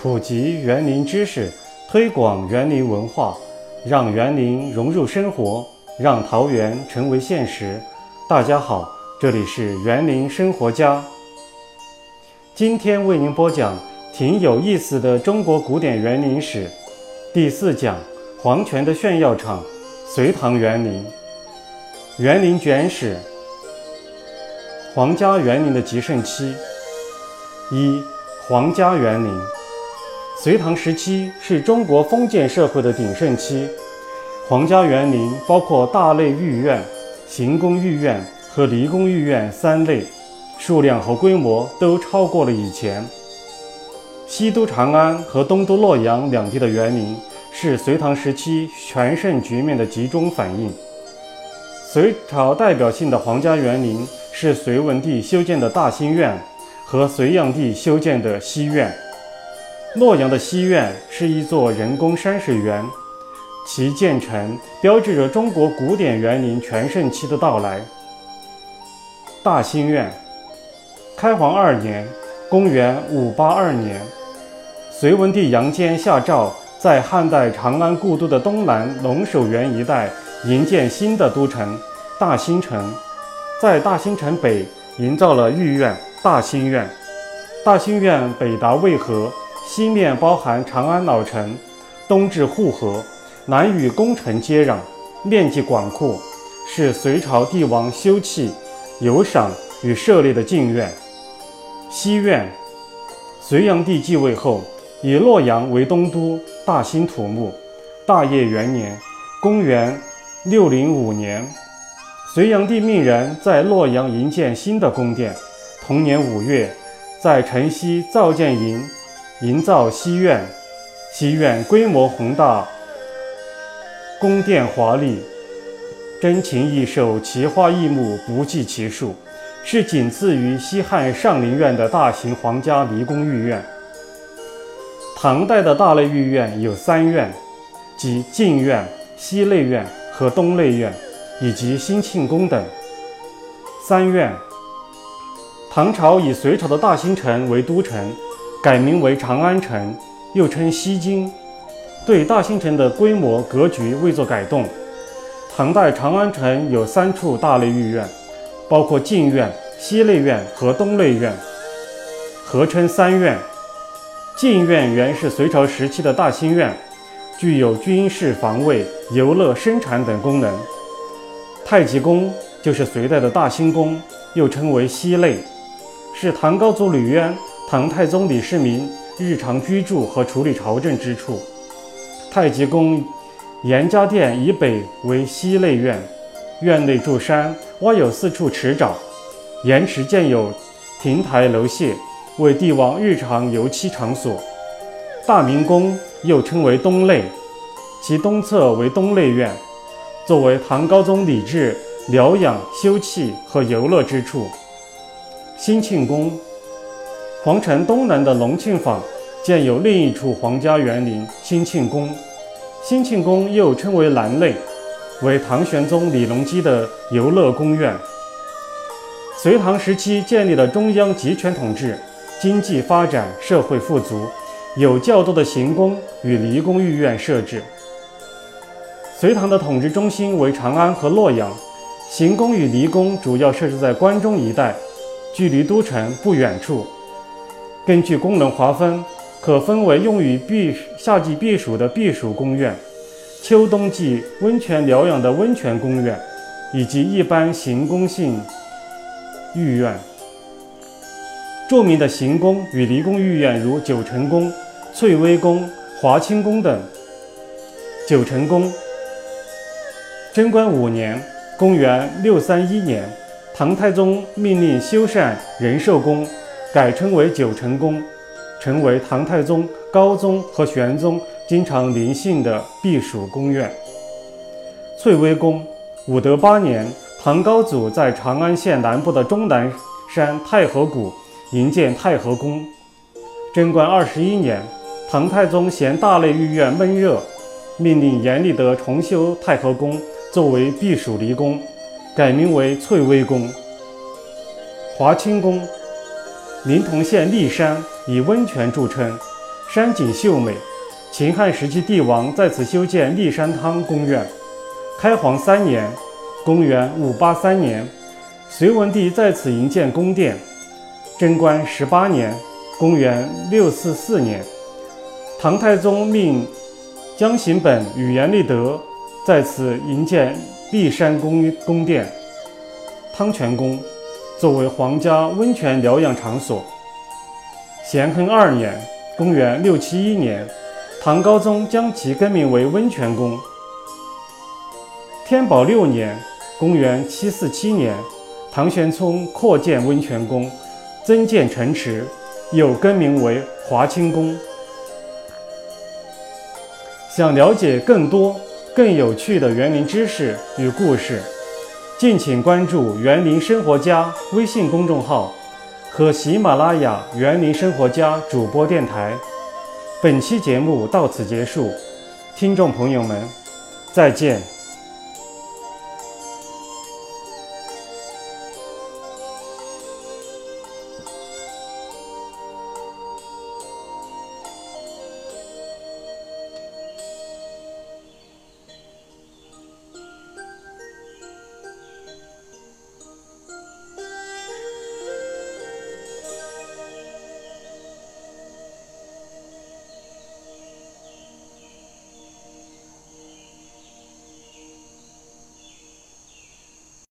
普及园林知识，推广园林文化，让园林融入生活，让桃园成为现实。大家好，这里是园林生活家。今天为您播讲挺有意思的中国古典园林史第四讲：皇权的炫耀场——隋唐园林。园林卷史：皇家园林的极盛期。一、皇家园林。隋唐时期是中国封建社会的鼎盛期，皇家园林包括大内御苑、行宫御苑和离宫御苑三类。数量和规模都超过了以前。西都长安和东都洛阳两地的园林是隋唐时期全盛局面的集中反映。隋朝代表性的皇家园林是隋文帝修建的大兴苑和隋炀帝修建的西苑。洛阳的西苑是一座人工山水园，其建成标志着中国古典园林全盛期的到来。大兴苑。开皇二年，公元五八二年，隋文帝杨坚下诏，在汉代长安故都的东南龙首原一带营建新的都城大兴城，在大兴城北营造了御苑大兴苑。大兴苑北达渭河，西面包含长安老城，东至护河，南与宫城接壤，面积广阔，是隋朝帝王休憩、游赏与涉猎的禁苑。西苑，隋炀帝继位后，以洛阳为东都，大兴土木。大业元年（公元605年），隋炀帝命人在洛阳营建新的宫殿。同年五月，在城西造建营营造西苑。西苑规模宏大，宫殿华丽，珍禽异兽、奇花异木不计其数。是仅次于西汉上林苑的大型皇家离宫御苑。唐代的大类御苑有三院，即静苑、西内苑和东内苑，以及兴庆宫等。三院。唐朝以隋朝的大兴城为都城，改名为长安城，又称西京，对大兴城的规模格局未作改动。唐代长安城有三处大类御苑。包括静苑、西内苑和东内苑，合称三苑。静苑原是隋朝时期的大兴苑，具有军事防卫、游乐、生产等功能。太极宫就是隋代的大兴宫，又称为西内，是唐高祖李渊、唐太宗李世民日常居住和处理朝政之处。太极宫严家殿以北为西内院。院内筑山，挖有四处池沼，岩池建有亭台楼榭，为帝王日常游憩场所。大明宫又称为东内，其东侧为东内院，作为唐高宗李治疗养、休憩和游乐之处。兴庆宫，皇城东南的隆庆坊建有另一处皇家园林——兴庆宫。兴庆宫又称为南内。为唐玄宗李隆基的游乐宫苑。隋唐时期建立了中央集权统治，经济发展，社会富足，有较多的行宫与离宫御苑设置。隋唐的统治中心为长安和洛阳，行宫与离宫主要设置在关中一带，距离都城不远处。根据功能划分，可分为用于避夏季避暑的避暑宫苑。秋冬季温泉疗养的温泉宫苑，以及一般行宫性御苑。著名的行宫与离宫御苑如九成宫、翠微宫、华清宫等。九成宫，贞观五年（公元631年），唐太宗命令修缮仁寿宫，改称为九成宫，成为唐太宗、高宗和玄宗。经常临幸的避暑宫苑。翠微宫，武德八年，唐高祖在长安县南部的终南山太和谷营建太和宫。贞观二十一年，唐太宗嫌大内御苑闷热，命令阎立德重修太和宫，作为避暑离宫，改名为翠微宫。华清宫，临潼县骊山以温泉著称。山景秀美。秦汉时期帝王在此修建立山汤宫苑。开皇三年（公元583年），隋文帝在此营建宫殿。贞观十八年（公元644年），唐太宗命江行本与阎立德在此营建骊山宫宫殿汤泉宫，作为皇家温泉疗养场所。咸亨二年（公元671年），唐高宗将其更名为温泉宫。天宝六年（公元747年），唐玄宗扩建温泉宫，增建城池，又更名为华清宫。想了解更多更有趣的园林知识与故事，敬请关注“园林生活家”微信公众号和喜马拉雅“园林生活家”主播电台。本期节目到此结束，听众朋友们，再见。